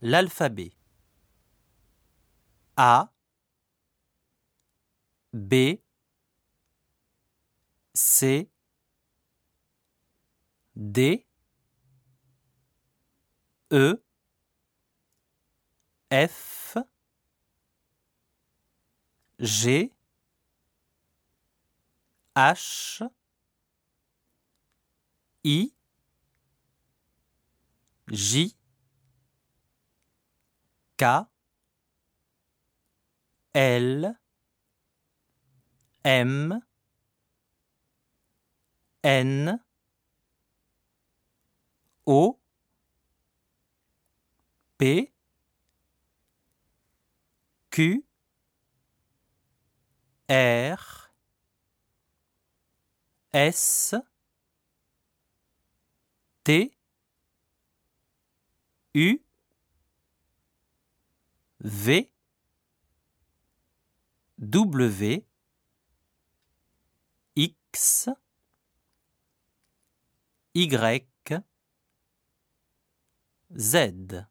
L'alphabet. A, B, C, D, E, F, G, H, I, J, K, L, M, N, O, P, Q, R, S, T, U, V, W, X, Y, Z.